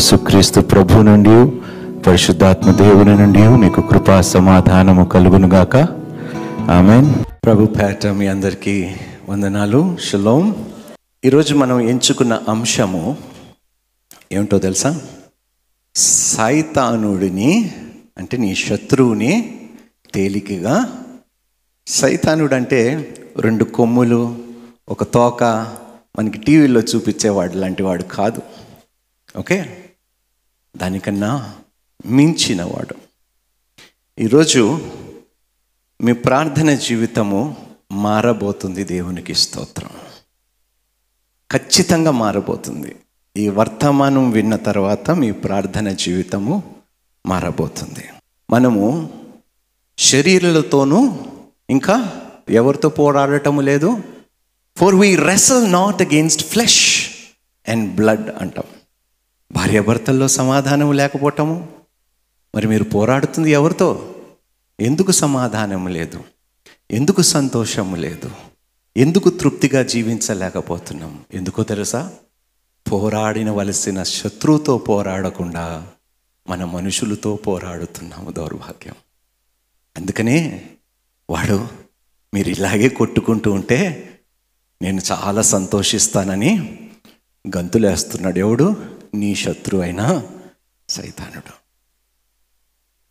యేసుక్రీస్తు ప్రభు నుండి పరిశుద్ధాత్మ దేవుని నుండి మీకు కృపా సమాధానము కలుగునుగాక. ఆమె ప్రభు పేట మీ అందరికీ వందనాలు. షులోం. ఈరోజు మనం ఎంచుకున్న అంశము ఏమిటో తెలుసా? సైతానుడిని అంటే నీ శత్రువుని తేలికగా. సైతానుడు అంటే రెండు కొమ్ములు ఒక తోక మనకి టీవీలో చూపించేవాడు లాంటి వాడు కాదు. ఓకే? దానికన్నా మించినవాడు. ఈరోజు మీ ప్రార్థన జీవితము మారబోతుంది దేవునికి స్తోత్రం. ఖచ్చితంగా మారబోతుంది. ఈ వర్తమానం విన్న తర్వాత మీ ప్రార్థన జీవితము మారబోతుంది. మనము శరీరాలతోనూ ఇంకా ఎవరితో పోరాడటము లేదు. For we wrestle not against flesh and blood అంటాం. భార్యాభర్తల్లో సమాధానం లేకపోవటము? మరి మీరు పోరాడుతుంది ఎవరితో? ఎందుకు సమాధానం లేదు? ఎందుకు సంతోషము లేదు? ఎందుకు తృప్తిగా జీవించలేకపోతున్నాం? ఎందుకో తెలుసా? పోరాడినవలసిన శత్రువుతో పోరాడకుండా మన మనుషులతో పోరాడుతున్నాము దౌర్భాగ్యం. అందుకనే వాడు మీరు ఇలాగే కొట్టుకుంటూ ఉంటే నేను చాలా సంతోషిస్తానని గంతులేస్తున్నాడు ఎవడు? నీ శత్రువు అయినా సైతానుడు.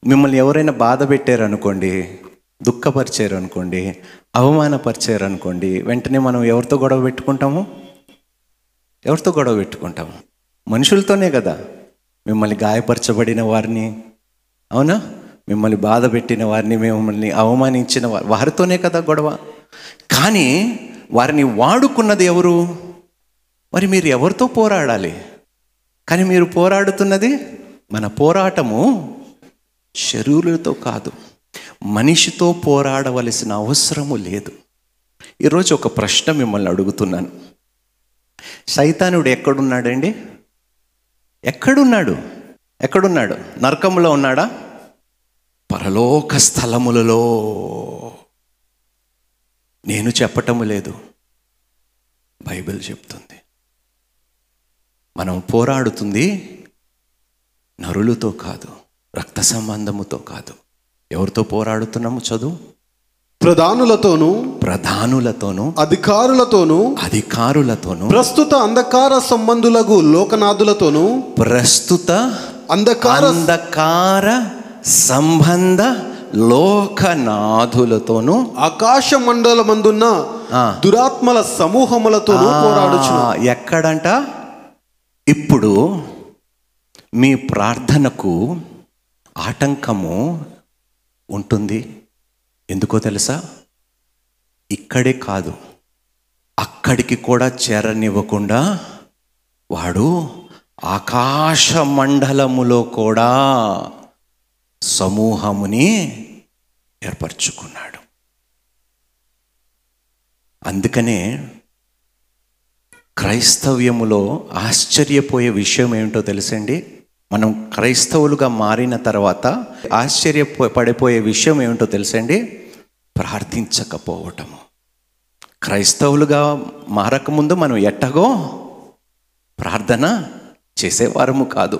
మిమ్మల్ని ఎవరైనా బాధ పెట్టారనుకోండి దుఃఖపరిచారు అనుకోండి అవమానపరిచారు అనుకోండి వెంటనే మనం ఎవరితో గొడవ పెట్టుకుంటాము? ఎవరితో గొడవ పెట్టుకుంటాము? మనుషులతోనే కదా. మిమ్మల్ని గాయపరచబడిన వారిని అవునా? మిమ్మల్ని బాధ పెట్టిన వారిని మిమ్మల్ని అవమానించిన వారి వారితోనే కదా గొడవ. కానీ వారిని వాడుకున్నది ఎవరు? మరి మీరు ఎవరితో పోరాడాలి? కానీ మీరు పోరాడుతున్నది మన పోరాటము శరీరులతో కాదు. మనిషితో పోరాడవలసిన అవసరము లేదు. ఈరోజు ఒక ప్రశ్న మిమ్మల్ని అడుగుతున్నాను. సైతానుడు ఎక్కడున్నాడండి? ఎక్కడున్నాడు? ఎక్కడున్నాడు? నరకంలో ఉన్నాడా? పరలోక స్థలములలో. నేను చెప్పటము లేదు. బైబిల్ చెప్తుంది. మనం పోరాడుతుంది నరులతో కాదు రక్త సంబంధముతో కాదు. ఎవరితో పోరాడుతున్నాము చదువు? ప్రధానులతోనూ ప్రధానులతోనూ అధికారులతోనూ అధికారులతోనూ ప్రస్తుత అంధకార సంబంధులకు లోకనాథులతోనూ ప్రస్తుత అంధకార అంధకార సంబంధ లోకనాథులతోనూ ఆకాశ మండలమందున్న. దురాత్మల పోరాడుచు ఆ, ఎక్కడంట? ఇప్పుడు మీ ప్రార్థనకు ఆటంకము ఉంటుంది. ఎందుకో తెలుసా? ఇక్కడే కాదు. అక్కడికి కూడా చేరనివ్వకుండా వాడు ఆకాశ మండలములో కూడా సమూహముని ఏర్పరచుకున్నాడు. అందుకనే క్రైస్తవ్యములో ఆశ్చర్యపోయే విషయం ఏమిటో తెలుసండి? మనం క్రైస్తవులుగా మారిన తర్వాత ఆశ్చర్యపో పడిపోయే విషయం ఏమిటో తెలుసండి? ప్రార్థించకపోవటము. క్రైస్తవులుగా మారకముందు మనం ఎట్టగో ప్రార్థన చేసేవారము కాదు.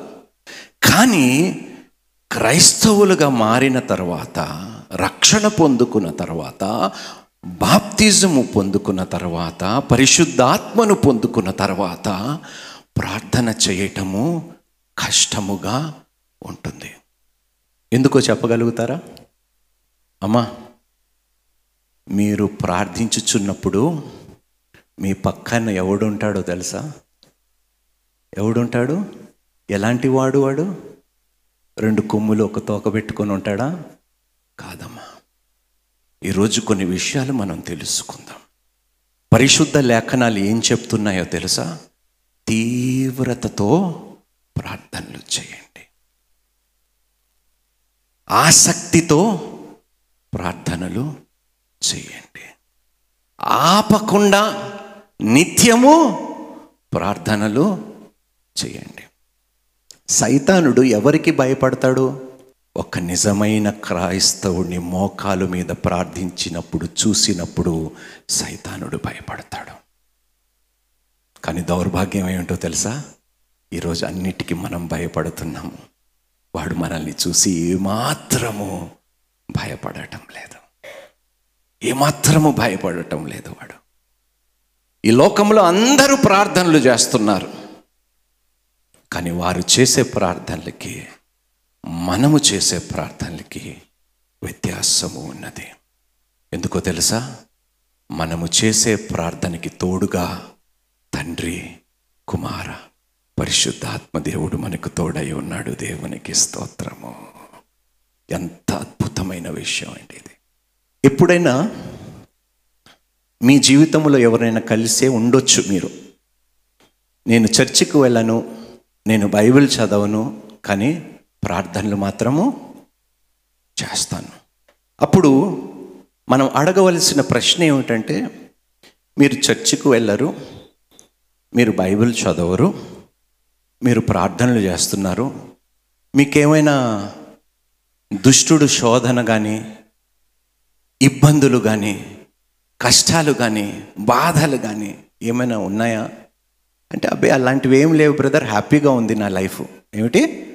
కానీ క్రైస్తవులుగా మారిన తర్వాత రక్షణ పొందుకున్న తర్వాత బాప్తిజము పొందుకున్న తర్వాత పరిశుద్ధాత్మను పొందుకున్న తర్వాత ప్రార్థన చేయటము కష్టముగా ఉంటుంది. ఎందుకో చెప్పగలుగుతారా? అమ్మా మీరు ప్రార్థించుచున్నప్పుడు మీ పక్కన ఎవడుంటాడో తెలుసా? ఎవడుంటాడు? ఎలాంటి వాడు వాడు? రెండు కొమ్ములు ఒక తోక పెట్టుకొని ఉంటాడా? కాదమ్మా. ఈరోజు కొన్ని విషయాలు మనం తెలుసుకుందాం. పరిశుద్ధ లేఖనాలు ఏం చెప్తున్నాయో తెలుసా? తీవ్రతతో ప్రార్థనలు చేయండి. ఆసక్తితో ప్రార్థనలు చేయండి. ఆపకుండా నిత్యము ప్రార్థనలు చేయండి. సైతానుడు ఎవరికి భయపడతాడు? ఒక నిజమైన క్రైస్తవుడిని మోకాలు మీద ప్రార్థించినప్పుడు చూసినప్పుడు సైతానుడు భయపడతాడు. కానీ దౌర్భాగ్యం ఏమిటో తెలుసా? ఈరోజు అన్నిటికీ మనం భయపడుతున్నాము. వాడు మనల్ని చూసి ఏమాత్రము భయపడటం లేదు. ఏమాత్రము భయపడటం లేదు వాడు. ఈ లోకంలో అందరూ ప్రార్థనలు చేస్తున్నారు. కానీ వారు చేసే ప్రార్థనలకి మనము చేసే ప్రార్థనలకి వ్యత్యాసము ఉన్నది. ఎందుకో తెలుసా? మనము చేసే ప్రార్థనకి తోడుగా తండ్రి కుమార పరిశుద్ధాత్మదేవుడు మనకు తోడై ఉన్నాడు. దేవునికి స్తోత్రము. ఎంత అద్భుతమైన విషయం అండి ఇది. ఎప్పుడైనా మీ జీవితంలో ఎవరైనా కలిసే ఉండొచ్చు మీరు. నేను చర్చికి వెళ్ళను నేను బైబిల్ చదవను కానీ ప్రార్థనలు మాత్రము చేస్తాను. అప్పుడు మనం అడగవలసిన ప్రశ్న ఏమిటంటే మీరు చర్చికి వెళ్ళరు మీరు బైబిల్ చదవరు మీరు ప్రార్థనలు చేస్తున్నారు మీకేమైనా దుష్టుడు శోధన కానీ ఇబ్బందులు కానీ కష్టాలు కానీ బాధలు కానీ ఏమైనా ఉన్నాయా? అంటే అబ్బాయి అలాంటివి ఏం లేవు బ్రదర్ హ్యాపీగా ఉంది నా లైఫ్. ఏమిటి?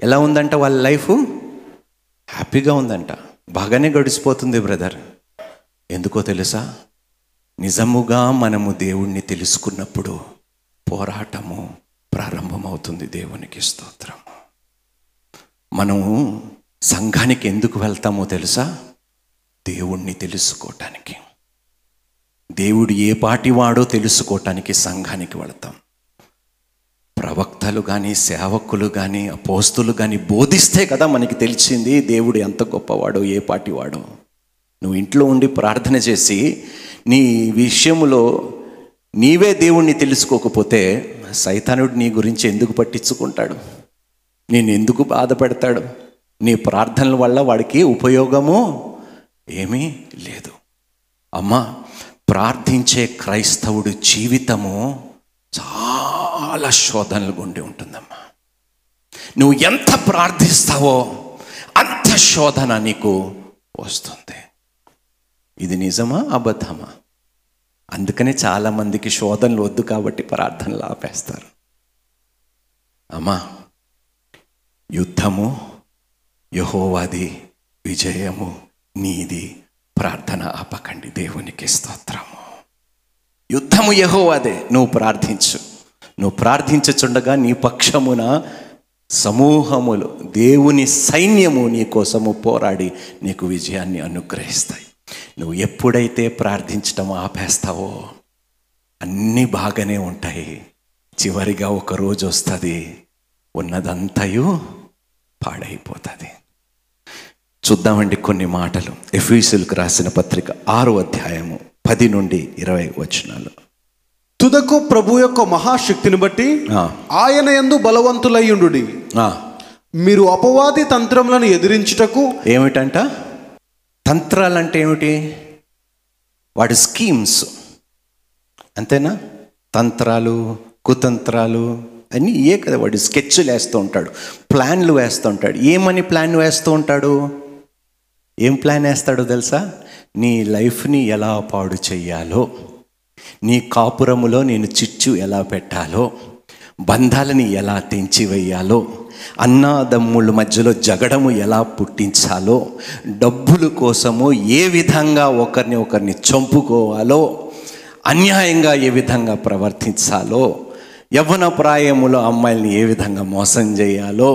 ఎలా ఉందంట వాళ్ళ లైఫ్ హ్యాపీగా ఉందంట. బాగానే గడిచిపోతుంది బ్రదర్ ఎందుకో తెలుసా? నిజముగా మనము దేవుణ్ణి తెలుసుకున్నప్పుడు పోరాటము ప్రారంభమవుతుంది దేవునికి స్తోత్రం మనము సంఘానికి ఎందుకు వెళ్తామో తెలుసా? దేవుణ్ణి తెలుసుకోవటానికి దేవుడు ఏ పాటి వాడో తెలుసుకోవటానికి సంఘానికి వెళతాం. ప్రవక్తలు కానీ సేవకులు కానీ అపోస్తులు కానీ బోధిస్తే కదా మనకి తెలిసింది దేవుడు ఎంత గొప్పవాడో ఏ పాటివాడో. నువ్వు ఇంట్లో ఉండి ప్రార్థన చేసి నీ విషయంలో నీవే దేవుణ్ణి తెలుసుకోకపోతే సైతానుడు నీ గురించి ఎందుకు పట్టించుకుంటాడు? నేను ఎందుకు బాధపడతాడు నీ ప్రార్థనల వల్ల వాడికి ఉపయోగము ఏమీ లేదు. అమ్మా ప్రార్థించే క్రైస్తవుడు జీవితము చాలా చాలా శోధనలు గుండి ఉంటుందమ్మా. నువ్వు ఎంత ప్రార్థిస్తావో అంత శోధన నీకు వస్తుంది. ఇది నిజమా అబద్ధమా? అందుకనే చాలామందికి శోధనలు వద్దు కాబట్టి ప్రార్థనలు ఆపేస్తారు. అమ్మా యుద్ధము యహోవాది విజయము నీది ప్రార్థన ఆపకండి. దేవునికి స్తోత్రము. యుద్ధము యహోవాదే నువ్వు ప్రార్థించు. నువ్వు ప్రార్థించుచుండగా నీ పక్షమున సమూహములు దేవుని సైన్యము నీ కోసము పోరాడి నీకు విజయాన్ని అనుగ్రహిస్తాయి. నువ్వు ఎప్పుడైతే ప్రార్థించటం ఆపేస్తావో అన్నీ బాగానే ఉంటాయి. చివరిగా ఒక రోజు వస్తుంది ఉన్నదంతయు పాడైపోతుంది. చూద్దామండి కొన్ని మాటలు. ఎఫీసులకు రాసిన పత్రిక ఆరో అధ్యాయము పది నుండి ఇరవై వచనాలు. తుదకు ప్రభు యొక్క మహాశక్తిని బట్టి ఆయన యందు బలవంతులయ్యుండు మీరు అపవాది తంత్రములను ఎదిరించుటకు ఏమిటంట? తంత్రాలంటే ఏమిటి? వాడి స్కీమ్స్. అంతేనా? తంత్రాలు కుతంత్రాలు అన్నీ ఏ కదా వాడు స్కెచ్లు వేస్తూ ఉంటాడు. ప్లాన్లు వేస్తూ ఉంటాడు. ఏమని ప్లాన్ వేస్తూ ఉంటాడు? ఏం ప్లాన్ వేస్తాడో తెలుసా? నీ లైఫ్ని ఎలా పాడు చెయ్యాలో నీ కాపురములో నేను చిచ్చు ఎలా పెట్టాలో బంధాలని ఎలా తెంచివేయాలో అన్నాదమ్ముల మధ్యలో జగడము ఎలా పుట్టించాలో డబ్బుల కోసము ఏ విధంగా ఒకరిని ఒకరిని చంపుకోవాలో అన్యాయంగా ఏ విధంగా ప్రవర్తించాలో యవ్వన ప్రాయములో అమ్మాయిల్ని ఏ విధంగా మోసం చేయాలో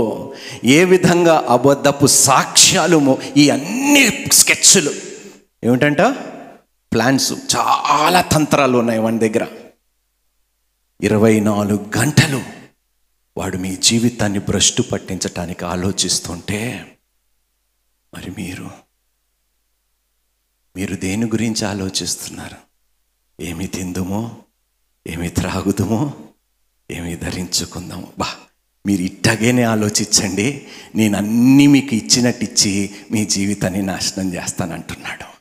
ఏ విధంగా అబద్ధపు సాక్ష్యాలు ఈ అన్ని స్కెచ్లు ఏమిటంట? ప్లాన్స్ చాలా తంత్రాలు ఉన్నాయి వాడి దగ్గర. ఇరవై నాలుగు గంటలు వాడు మీ జీవితాన్ని భ్రష్టు పట్టించటానికి ఆలోచిస్తుంటే మరి మీరు మీరు దేని గురించి ఆలోచిస్తున్నారు? ఏమి తిందుమో? ఏమి త్రాగుదుమో? ఏమి ధరించుకుందాము బా మీరు ఇట్టగేనే ఆలోచించండి. నేను అన్నీ మీకు ఇచ్చినట్టు ఇచ్చి మీ జీవితాన్ని నాశనం చేస్తానంటున్నాడు.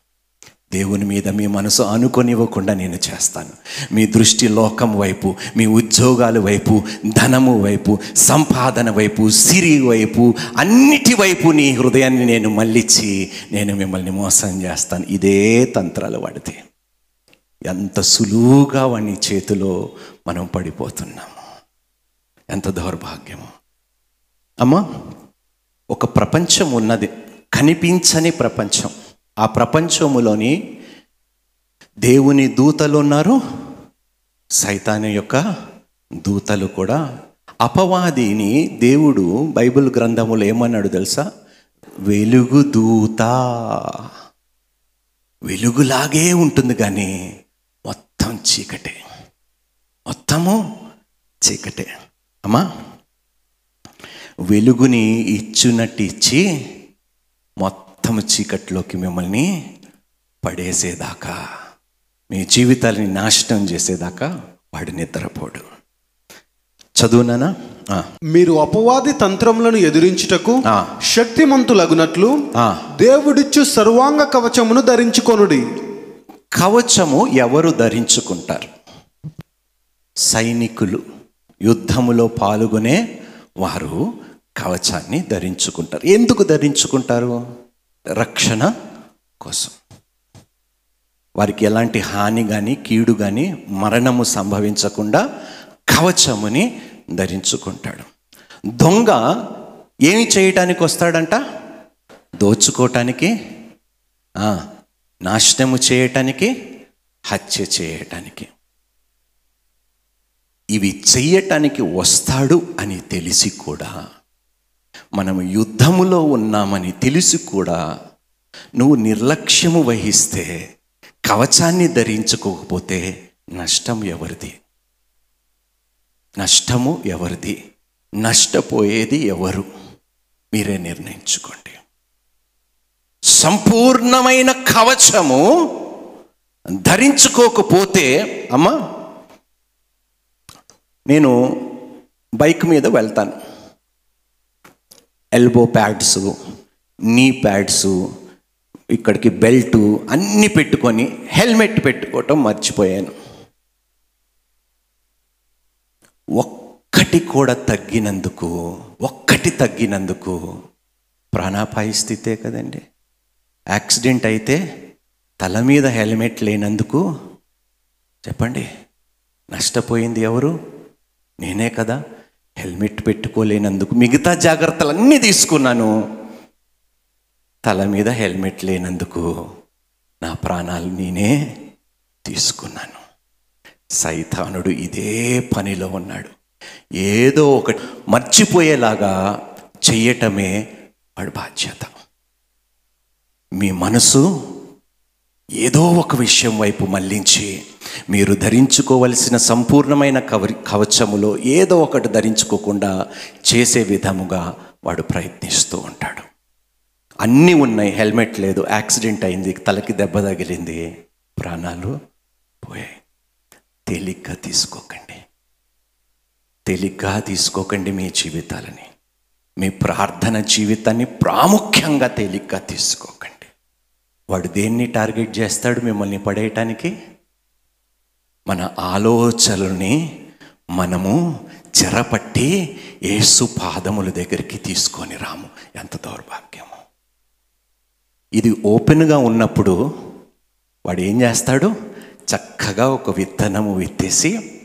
దేవుని మీద మీ మనసు అనుకొనివ్వకుండా నేను చేస్తాను. మీ దృష్టి లోకం వైపు మీ ఉద్యోగాల వైపు ధనము వైపు సంపాదన వైపు సిరి వైపు అన్నిటి వైపు నీ హృదయాన్ని నేను మళ్ళించి నేను మిమ్మల్ని మోసం చేస్తాను. ఇదే తంత్రాలు వాడితే. ఎంత సులువుగా వాని చేతిలో మనం పడిపోతున్నాము. ఎంత దౌర్భాగ్యము. అమ్మా ఒక ప్రపంచం ఉన్నది. కనిపించని ప్రపంచం. ఆ ప్రపంచములోని దేవుని దూతలు ఉన్నారు. సైతాను యొక్క దూతలు కూడా. అపవాదిని దేవుడు బైబిల్ గ్రంథములు ఏమన్నాడు తెలుసా? వెలుగు దూత. వెలుగులాగే ఉంటుంది కానీ మొత్తం చీకటే. మొత్తము చీకటే. అమ్మా వెలుగుని ఇచ్చినట్టు ఇచ్చి మొత్తం చీకట్లోకి మిమ్మల్ని పడేసేదాకా మీ జీవితాలని నాశనం చేసేదాకా వాడు నిద్రపోడు. చదువునానా మీరు అపవాది తంత్రములను ఎదిరించుటకు. శక్తిమంతులగునట్లు. దేవుడిచ్చు సర్వాంగ కవచమును ధరించుకొనుడి. కవచము ఎవరు ధరించుకుంటారు? సైనికులు యుద్ధములో పాల్గొనే వారు కవచాన్ని ధరించుకుంటారు. ఎందుకు ధరించుకుంటారు? రక్షణ కోసం. వారికి ఎలాంటి హాని కానీ కీడు కానీ మరణము సంభవించకుండా కవచముని ధరించుకుంటాడు. దొంగ ఏమి చేయటానికి వస్తాడంట? దోచుకోవటానికి ఆ, నాశనము చేయటానికి హత్య చేయటానికి. ఇవి చెయ్యటానికి వస్తాడు అని తెలిసి కూడా మనము యుద్ధములో ఉన్నామని తెలిసి కూడా. నువ్వు నిర్లక్ష్యము వహిస్తే కవచాన్ని ధరించుకోకపోతే నష్టం ఎవరిది? నష్టము ఎవరిది? నష్టపోయేది ఎవరు? మీరే నిర్ణయించుకోండి. సంపూర్ణమైన కవచము ధరించుకోకపోతే అమ్మా నేను బైక్ మీద వెళ్తాను. ఎల్బో ప్యాడ్స్ నీ ప్యాడ్స్ ఇక్కడికి బెల్ట్ అన్నీ పెట్టుకొని హెల్మెట్ పెట్టుకోవటం మర్చిపోయాను. ఒక్కటి కూడా తగ్గినందుకు ఒక్కటి తగ్గినందుకు ప్రాణాపాయ స్థితే కదండి. యాక్సిడెంట్ అయితే తల మీద హెల్మెట్ లేనందుకు చెప్పండి నష్టపోయింది ఎవరు? నేనే కదా. హెల్మెట్ పెట్టుకోలేనందుకు మిగతా జాగ్రత్తలన్నీ తీసుకున్నాను. తల మీద హెల్మెట్ లేనందుకు నా ప్రాణాలు నేనే తీసుకున్నాను. సైతానుడు ఇదే పనిలో ఉన్నాడు. ఏదో ఒకటి మర్చిపోయేలాగా చెయ్యటమే వాడి బాధ్యత. మీ మనసు ఏదో ఒక విషయం వైపు మళ్ళించి మీరు ధరించుకోవలసిన సంపూర్ణమైన కవరి కవచములో ఏదో ఒకటి ధరించుకోకుండా చేసే విధముగా వాడు ప్రయత్నిస్తూ ఉంటాడు. అన్నీ ఉన్నాయి హెల్మెట్ లేదు యాక్సిడెంట్ అయింది తలకి దెబ్బ తగిలింది ప్రాణాలు పోయాయి. తేలిగ్గా తీసుకోకండి. తేలిగ్గా తీసుకోకండి మీ జీవితాలని. మీ ప్రార్థన జీవితాన్ని ప్రాముఖ్యంగా తేలిగ్గా తీసుకోకండి. వాడు దేన్ని టార్గెట్ చేస్తాడు మిమ్మల్ని పడేయటానికి? మన ఆలోచనల్ని మనము చెరపట్టి యేసు పాదముల దగ్గరికి తీసుకొని రాము. ఎంత దౌర్భాగ్యము. ఇది ఓపెన్గా ఉన్నప్పుడు వాడు ఏం చేస్తాడు? చక్కగా ఒక విత్తనము విత్తేసి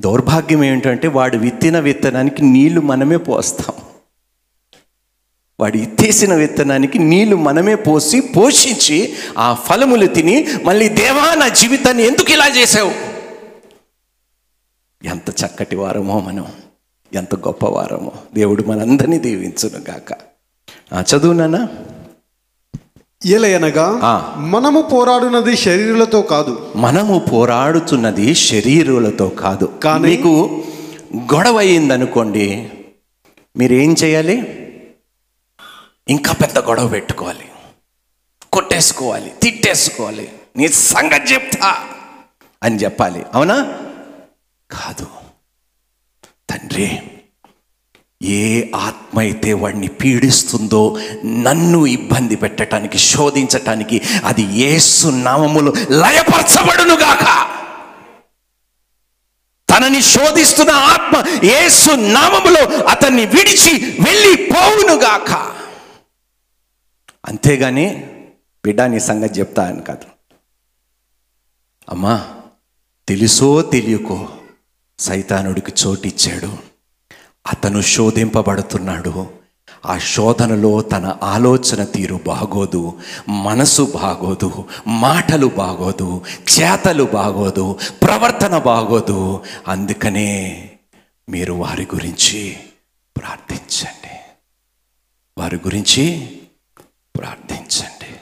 దౌర్భాగ్యం ఏంటంటే వాడు విత్తిన విత్తనానికి నీళ్ళు మనమే పోస్తాం. వాడు ఇత్తేసిన విత్తనానికి నీళ్ళు మనమే పోసి పోషించి ఆ ఫలములు తిని మళ్ళీ దేవా నా జీవితాన్ని ఎందుకు ఇలా చేసావు ఎంత చక్కటి వారమో మనం ఎంత గొప్ప వారమో. దేవుడు మనందరినీ దీవించును గాక. ఆ, చదువునానా ఎలయనగా. మనము పోరాడునది శరీరులతో కాదు. మనము పోరాడుతున్నది శరీరులతో కాదు. కానీ- మీకు గొడవ అయిందనుకోండి మీరేం చేయాలి? ఇంకా పెద్ద గొడవ పెట్టుకోవాలి. కొట్టేసుకోవాలి తిట్టేసుకోవాలి. నీ సంగతి చెప్తా అని చెప్పాలి. అవునా? కాదు. తండ్రి ఏ ఆత్మ అయితే వాడిని పీడిస్తుందో నన్ను ఇబ్బంది పెట్టడానికి శోధించటానికి అది ఏసు నామములు లయపరచబడునుగాక. తనని శోధిస్తున్న ఆత్మ యేసు నామములో అతన్ని విడిచి వెళ్ళిపోవునుగాక. గాక అంతేగాని బిడ్డ నీ సంగతి చెప్తా అని కాదు. అమ్మా తెలుసో తెలియకో సైతానుడికి చోటిచ్చాడు. అతను శోధింపబడుతున్నాడు. ఆ శోధనలో తన ఆలోచన తీరు బాగోదు మనసు బాగోదు మాటలు బాగోదు చేతలు బాగోదు ప్రవర్తన బాగోదు. అందుకనే మీరు వారి గురించి ప్రార్థించండి. వారి గురించి ప్రార్థించండి.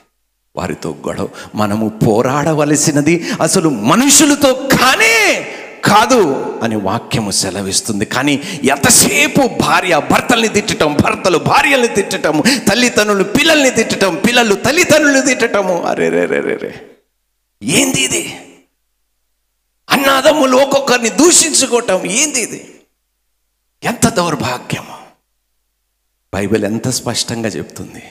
వారితో గొడవ మనము పోరాడవలసినది అసలు మనుషులతో కానే కాదు అని వాక్యము సెలవిస్తుంది. కానీ ఎంతసేపు భార్య భర్తల్ని తిట్టటం భర్తలు భార్యల్ని తిట్టటము తల్లిదండ్రులు పిల్లల్ని తిట్టటం పిల్లలు తల్లిదండ్రులు తిట్టటము. అరే రే రే రే రే. ఏంది ఇది? అన్నాదమ్ములు ఒక్కొక్కరిని దూషించుకోవటం ఏంది ఇది? ఎంత దౌర్భాగ్యము? బైబిల్ ఎంత స్పష్టంగా చెప్తుంది?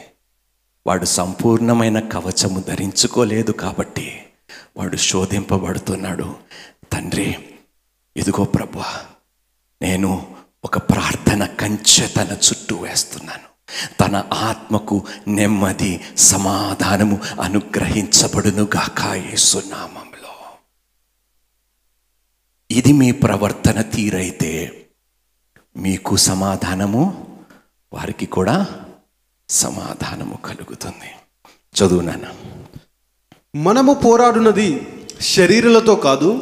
వాడు సంపూర్ణమైన కవచము ధరించుకోలేదు కాబట్టి వాడు శోధింపబడుతున్నాడు. తండ్రి ఇదిగో ప్రభు నేను ఒక ప్రార్థన కంచె తన చుట్టూ వేస్తున్నాను. తన ఆత్మకు నెమ్మది సమాధానము అనుగ్రహించబడును గాక యేసునామంలో ఇది మీ ప్రవర్తన తీరైతే మీకు సమాధానము వారికి కూడా సమాధానము కలుగుతుంది. చదువు నాన్న. మనము పోరాడునది శరీరులతో కాదు.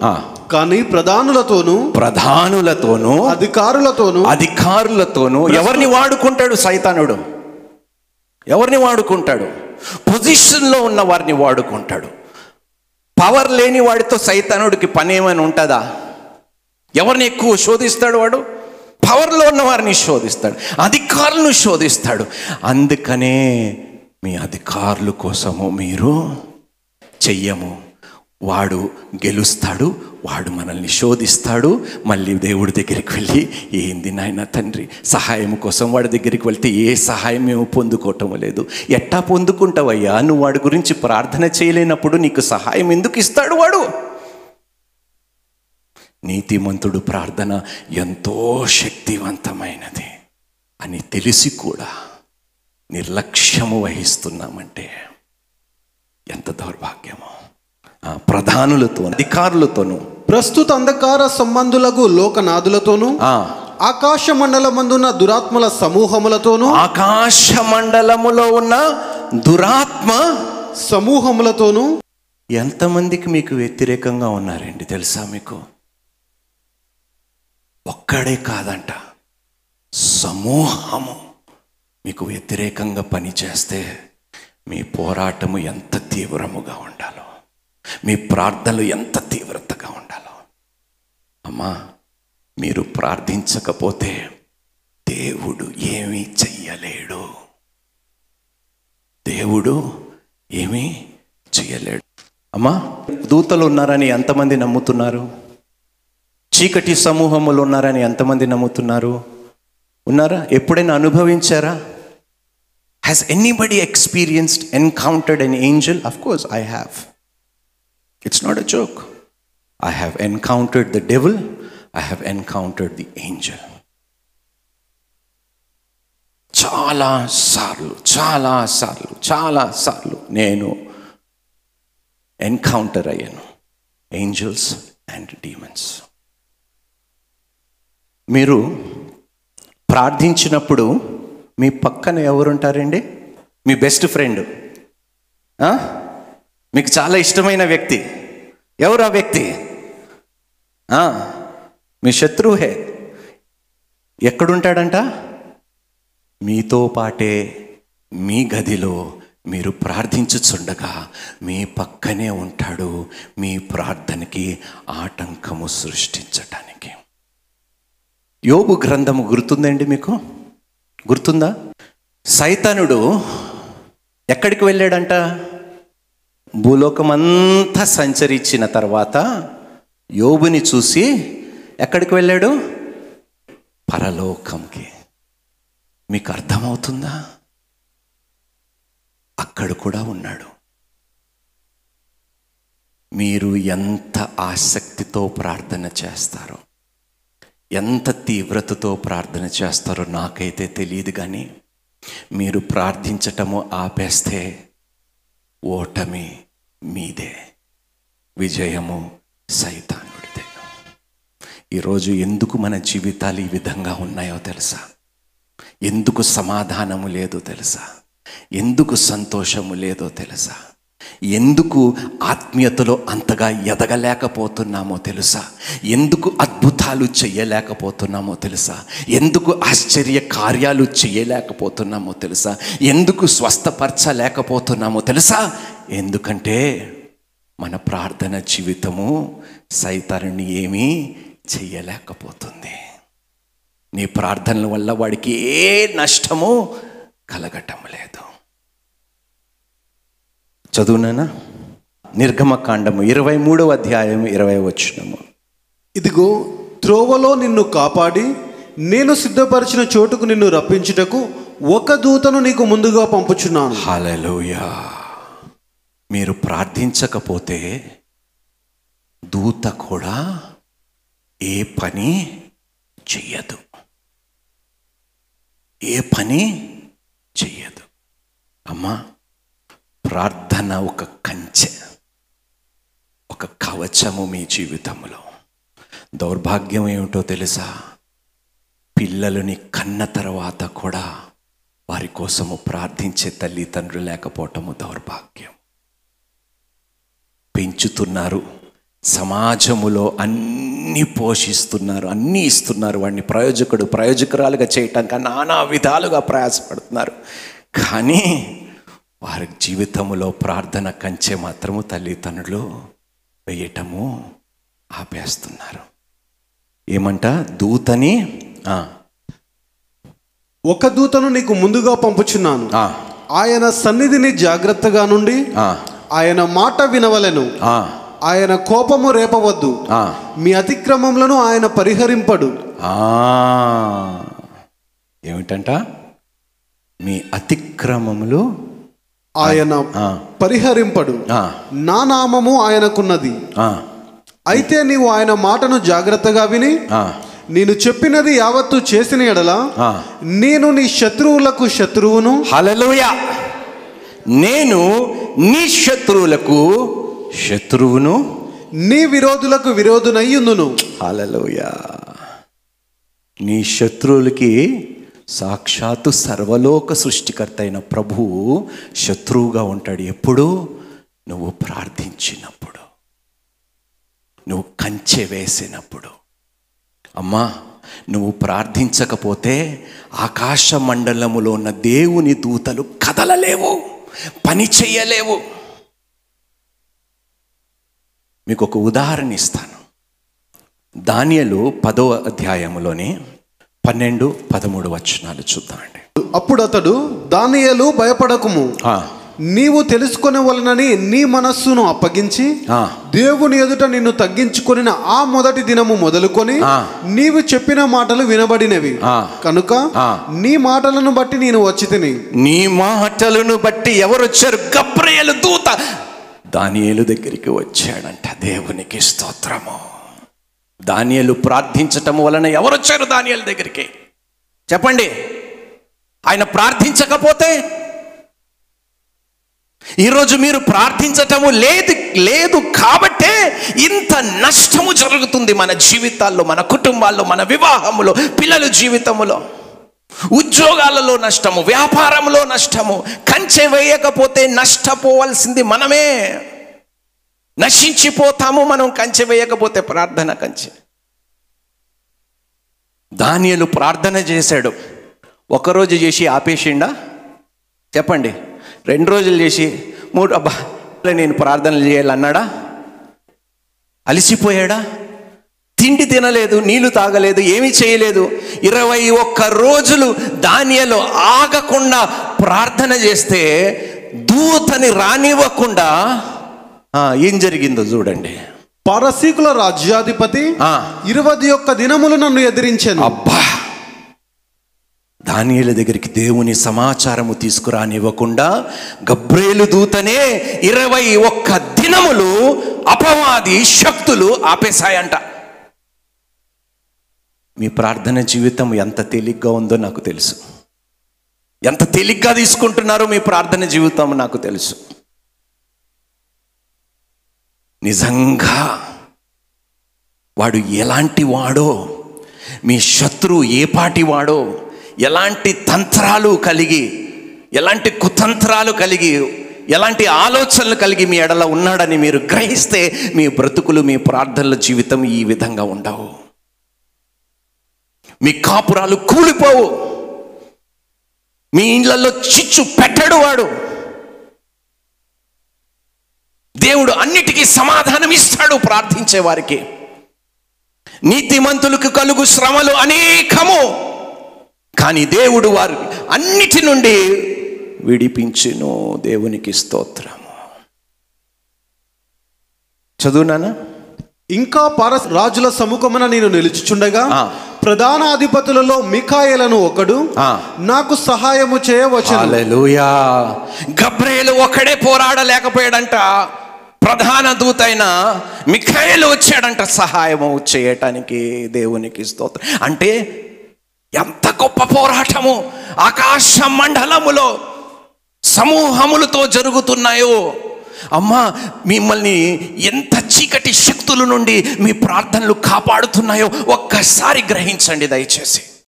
కానీ ప్రధానులతోనూ ప్రధానులతోనూ అధికారులతోనూ అధికారులతోనూ ఎవరిని వాడుకుంటాడు సైతానుడు? ఎవరిని వాడుకుంటాడు? పొజిషన్లో ఉన్న వారిని వాడుకుంటాడు. పవర్ లేని వాడితో సైతానుడికి పని ఏమైనా ఉంటుందా? ఎవరిని ఎక్కువ శోధిస్తాడు వాడు? పవర్లో ఉన్న వారిని శోధిస్తాడు అధికారులను శోధిస్తాడు. అందుకనే మీ అధికారుల కోసము మీరు చెయ్యము. వాడు గెలుస్తాడు వాడు మనల్ని శోధిస్తాడు. మళ్ళీ దేవుడి దగ్గరికి వెళ్ళి ఏంది నాయన తండ్రి సహాయం కోసం వాడి దగ్గరికి వెళ్తే ఏ సహాయం మేము పొందుకోవటం లేదు. ఎట్టా పొందుకుంటావయ్యా? నువ్వు వాడి గురించి ప్రార్థన చేయలేనప్పుడు నీకు సహాయం ఎందుకు ఇస్తాడు వాడు? నీతిమంతుడు ప్రార్థన ఎంతో శక్తివంతమైనది అని తెలిసి కూడా నిర్లక్ష్యము వహిస్తున్నామంటే ఎంత దౌర్భాగ్యమో. ప్రధానులతో అధికారులతోనూ. ప్రస్తుత అంధకార సంబంధులకు లోకనాథులతోనూ ఆకాశ మండలమందున్న దురాత్మల సమూహములతోనూ ఆకాశ మండలములో ఉన్న దురాత్మ సమూహములతోనూ ఎంతమందికి మీకు వ్యతిరేకంగా ఉన్నారండి తెలుసా మీకు? ఒక్కడే కాదంట. సమూహము మీకు వ్యతిరేకంగా పనిచేస్తే మీ పోరాటము ఎంత తీవ్రముగా ఉండాలో మీ ప్రార్థనలు ఎంత తీవ్రతగా ఉండాలో. అమ్మా మీరు ప్రార్థించకపోతే దేవుడు ఏమీ చెయ్యలేడు. దేవుడు ఏమీ చెయ్యలేడు. అమ్మా దూతలు ఉన్నారని ఎంతమంది నమ్ముతున్నారు? చీకటి సమూహములు ఉన్నారని ఎంతమంది నమ్ముతున్నారు? ఉన్నారా? ఎప్పుడైనా అనుభవించారా? Has anybody experienced encountered an angel of course I have it's not a joke I have encountered the devil I have encountered the angel చాలా సార్లు చాలా సార్లు చాలా సార్లు నేను ఎన్కౌంటర్ అయ్యాను. ఏంజల్స్ అండ్ డీమన్స్ మీరు ప్రార్థించినప్పుడు మీ పక్కన ఎవరుంటారండి? మీ బెస్ట్ ఫ్రెండ్. మీకు చాలా ఇష్టమైన వ్యక్తి. ఎవరు ఆ వ్యక్తి? మీ శత్రువుహే ఎక్కడుంటాడంట? మీతో పాటే మీ గదిలో మీరు ప్రార్థించుచుండగా మీ పక్కనే ఉంటాడు మీ ప్రార్థనకి ఆటంకము సృష్టించటానికి. యోబు గ్రంథము గుర్తుందండి మీకు? గుర్తుందా? సైతానుడు ఎక్కడికి వెళ్ళాడంట? భూలోకమంతా సంచరించిన తర్వాత యోబుని చూసి ఎక్కడికి వెళ్ళాడు? పరలోకంకి. మీకు అర్థమవుతుందా? అక్కడ కూడా ఉన్నాడు. మీరు ఎంత ఆసక్తితో ప్రార్థన చేస్తారో. ఎంత తీవ్రతతో ప్రార్థన చేస్తారో నాకైతే తెలియదు కానీ మీరు ప్రార్థించటము ఆపేస్తే ఓటమి మీదే. విజయము సైతానుడిదే. ఈరోజు ఎందుకు మన జీవితాలు ఈ విధంగా ఉన్నాయో తెలుసా? ఎందుకు సమాధానము లేదో తెలుసా? ఎందుకు సంతోషము లేదో తెలుసా? ఎందుకు ఆత్మీయతలో అంతగా ఎదగలేకపోతున్నామో తెలుసా? ఎందుకు అద్భుతాలు చేయలేకపోతున్నామో తెలుసా? ఎందుకు ఆశ్చర్య కార్యాలు చేయలేకపోతున్నామో తెలుసా? ఎందుకు స్వస్థపరచలేకపోతున్నామో తెలుసా? ఎందుకంటే మన ప్రార్థన జీవితము సైతాన్ని ఏమీ చేయలేకపోతుంది. నీ ప్రార్థనల వల్ల వాడికి ఏ నష్టము కలగటం లేదు. చదువునానా నిర్గమకాండము ఇరవై మూడవ అధ్యాయం ఇరవై వచ్చినము ఇదిగో త్రోవలో నిన్ను కాపాడి నేను సిద్ధపరిచిన చోటుకు నిన్ను రప్పించుటకు ఒక దూతను నీకు ముందుగా పంపుచున్నాను. హల్లెలూయా. మీరు ప్రార్థించకపోతే దూత కూడా ఏ పని చెయ్యదు. ఏ పని చెయ్యదు. అమ్మా ప్రార్థన ఒక కంచె ఒక కవచము మీ జీవితంలో. దౌర్భాగ్యం ఏమిటో తెలుసా? పిల్లలని కన్న తర్వాత కూడా వారి కోసము ప్రార్థించే తల్లిదండ్రులు లేకపోవటము దౌర్భాగ్యం. పెంచుతున్నారు సమాజములో అన్ని పోషిస్తున్నారు అన్నీ ఇస్తున్నారు వాడిని ప్రయోజకుడు ప్రయోజకురాలుగా చేయటం కన్నా నానా విధాలుగా ప్రయాసపడుతున్నారు. కానీ వారి జీవితంలో ప్రార్థన కంచె మాత్రము తల్లిదండ్రులు వేయటము ఆపేస్తున్నారు. ఏమంట? దూతని ఒక దూతను నీకు ముందుగా పంపుచున్నాను. ఆయన సన్నిధిని జాగ్రత్తగా నుండి ఆయన మాట వినవలెను. ఆయన కోపము రేపవద్దు. మీ అతిక్రమములను ఆయన పరిహరింపడు. ఏమిటంట? మీ అతిక్రమములు ఆయన పరిహరింపడు. నా నామము ఆయనకున్నది. అయితే నీవు ఆయన మాటను జాగ్రత్తగా విని నేను చెప్పినది యావత్తు చేసిన ఎడల. నేను నీ శత్రువులకు శత్రువును. హల్లెలూయా. నేను నీ శత్రువులకు శత్రువును. నీ విరోధులకు విరోధునయ్యుందును హల్లెలూయా. నీ శత్రువులకి సాక్షాత్తు సర్వలోక సృష్టికర్త అయిన ప్రభువు శత్రువుగా ఉంటాడు. ఎప్పుడు? నువ్వు ప్రార్థించినప్పుడు. నువ్వు కంచె వేసినప్పుడు. అమ్మా నువ్వు ప్రార్థించకపోతే ఆకాశ మండలములో ఉన్న దేవుని దూతలు కదలలేవు పని చెయ్యలేవు. మీకు ఒక ఉదాహరణ ఇస్తాను. దానియలు పదో అధ్యాయములోని పన్నెండు పదమూడు వచనాలు చూద్దామండి. అప్పుడు అతడు దానియేలు భయపడకుము. ఆ, నీవు తెలుసుకొనవలనని నీ మనస్సును అప్పగించి ఆ, దేవుని ఎదుట నిన్ను తగ్గించుకొనిన ఆ మొదటి దినము మొదలుకొని. నీవు చెప్పిన మాటలు వినబడినవి. ఆ. కనుక. నీ మాటలను బట్టి నేను వచ్చి తిని. నీ మాటలను బట్టి ఎవరు వచ్చారు? గబ్రయలు దూత. దానియేలు దగ్గరికి వచ్చాడంట దేవునికి స్తోత్రము. దానియలు ప్రార్థించటం వలన ఎవరు వచ్చారు దానియల దగ్గరికి? చెప్పండి. ఆయన ప్రార్థించకపోతే ఈరోజు మీరు ప్రార్థించటము లేదు లేదు కాబట్టే ఇంత నష్టము జరుగుతుంది మన జీవితాల్లో మన కుటుంబాల్లో మన వివాహములో పిల్లల జీవితములో. ఉద్యోగాలలో నష్టము వ్యాపారంలో నష్టము కంచె వేయకపోతే నష్టపోవాల్సింది మనమే. నశించిపోతాము మనం కంచె వేయకపోతే ప్రార్థన కంచె. దానియలు ప్రార్థన చేశాడు. ఒకరోజు చేసి ఆపేసిండా? చెప్పండి. రెండు రోజులు చేసి మూడు అబ్బా నేను ప్రార్థనలు చేయాలన్నాడా? అలసిపోయాడా? తిండి తినలేదు నీళ్ళు తాగలేదు ఏమీ చేయలేదు. ఇరవై ఒక్క రోజులు దానియలు ఆగకుండా ప్రార్థన చేస్తే దూతని రానివ్వకుండా ఏం జరిగిందో చూడండి. పరసీకుల రాజ్యాధిపతి. ఇరవై ఒక్క దినములు నన్ను ఎదిరించాను. అబ్బా! దానియేలు దగ్గరికి దేవుని సమాచారము తీసుకురానివ్వకుండా గబ్రేలు దూతనే ఇరవై ఒక్క దినములు అపవాది శక్తులు ఆపేశాయంట. మీ ప్రార్థన జీవితం ఎంత తేలిగ్గా ఉందో నాకు తెలుసు. ఎంత తేలిగ్గా తీసుకుంటున్నారో మీ ప్రార్థన జీవితం నాకు తెలుసు. నిజంగా వాడు ఎలాంటి వాడో మీ శత్రువు ఏ పాటి వాడో ఎలాంటి తంత్రాలు కలిగి ఎలాంటి కుతంత్రాలు కలిగి ఎలాంటి ఆలోచనలు కలిగి మీ ఎడల ఉన్నాడని మీరు గ్రహిస్తే మీ బ్రతుకులు మీ ప్రార్థనల జీవితం ఈ విధంగా ఉండవు. మీ కాపురాలు కూలిపోవు. మీ ఇళ్ళలో చిచ్చు పెట్టడు వాడు. దేవుడు అన్నిటికీ సమాధానం ఇస్తాడు ప్రార్థించే వారికి నీతిమంతులకు కలుగు శ్రమలు అనేకము. కానీ దేవుడు వారి అన్నిటి నుండి విడిపించును దేవునికి స్తోత్రము. చదువునానా ఇంకా పర రాజుల సముఖమున నేను నిలుచుచుండగా. ప్రధాన అధిపతులలో మికాయలను ఒకడు. నాకు సహాయము హల్లెలూయా. గబ్రేలు ఒక్కడే పోరాడలేకపోయాడంట. ప్రధాన దూతైన మిఖాయిలు వచ్చాడంట సహాయము చేయటానికి దేవునికి స్తోత్రం. అంటే ఎంత గొప్ప పోరాటము! ఆకాశ మండలములో సమూహములతో జరుగుతున్నాయో! అమ్మా మిమ్మల్ని ఎంత చీకటి శక్తుల నుండి మీ ప్రార్థనలు కాపాడుతున్నాయో ఒక్కసారి గ్రహించండి దయచేసి.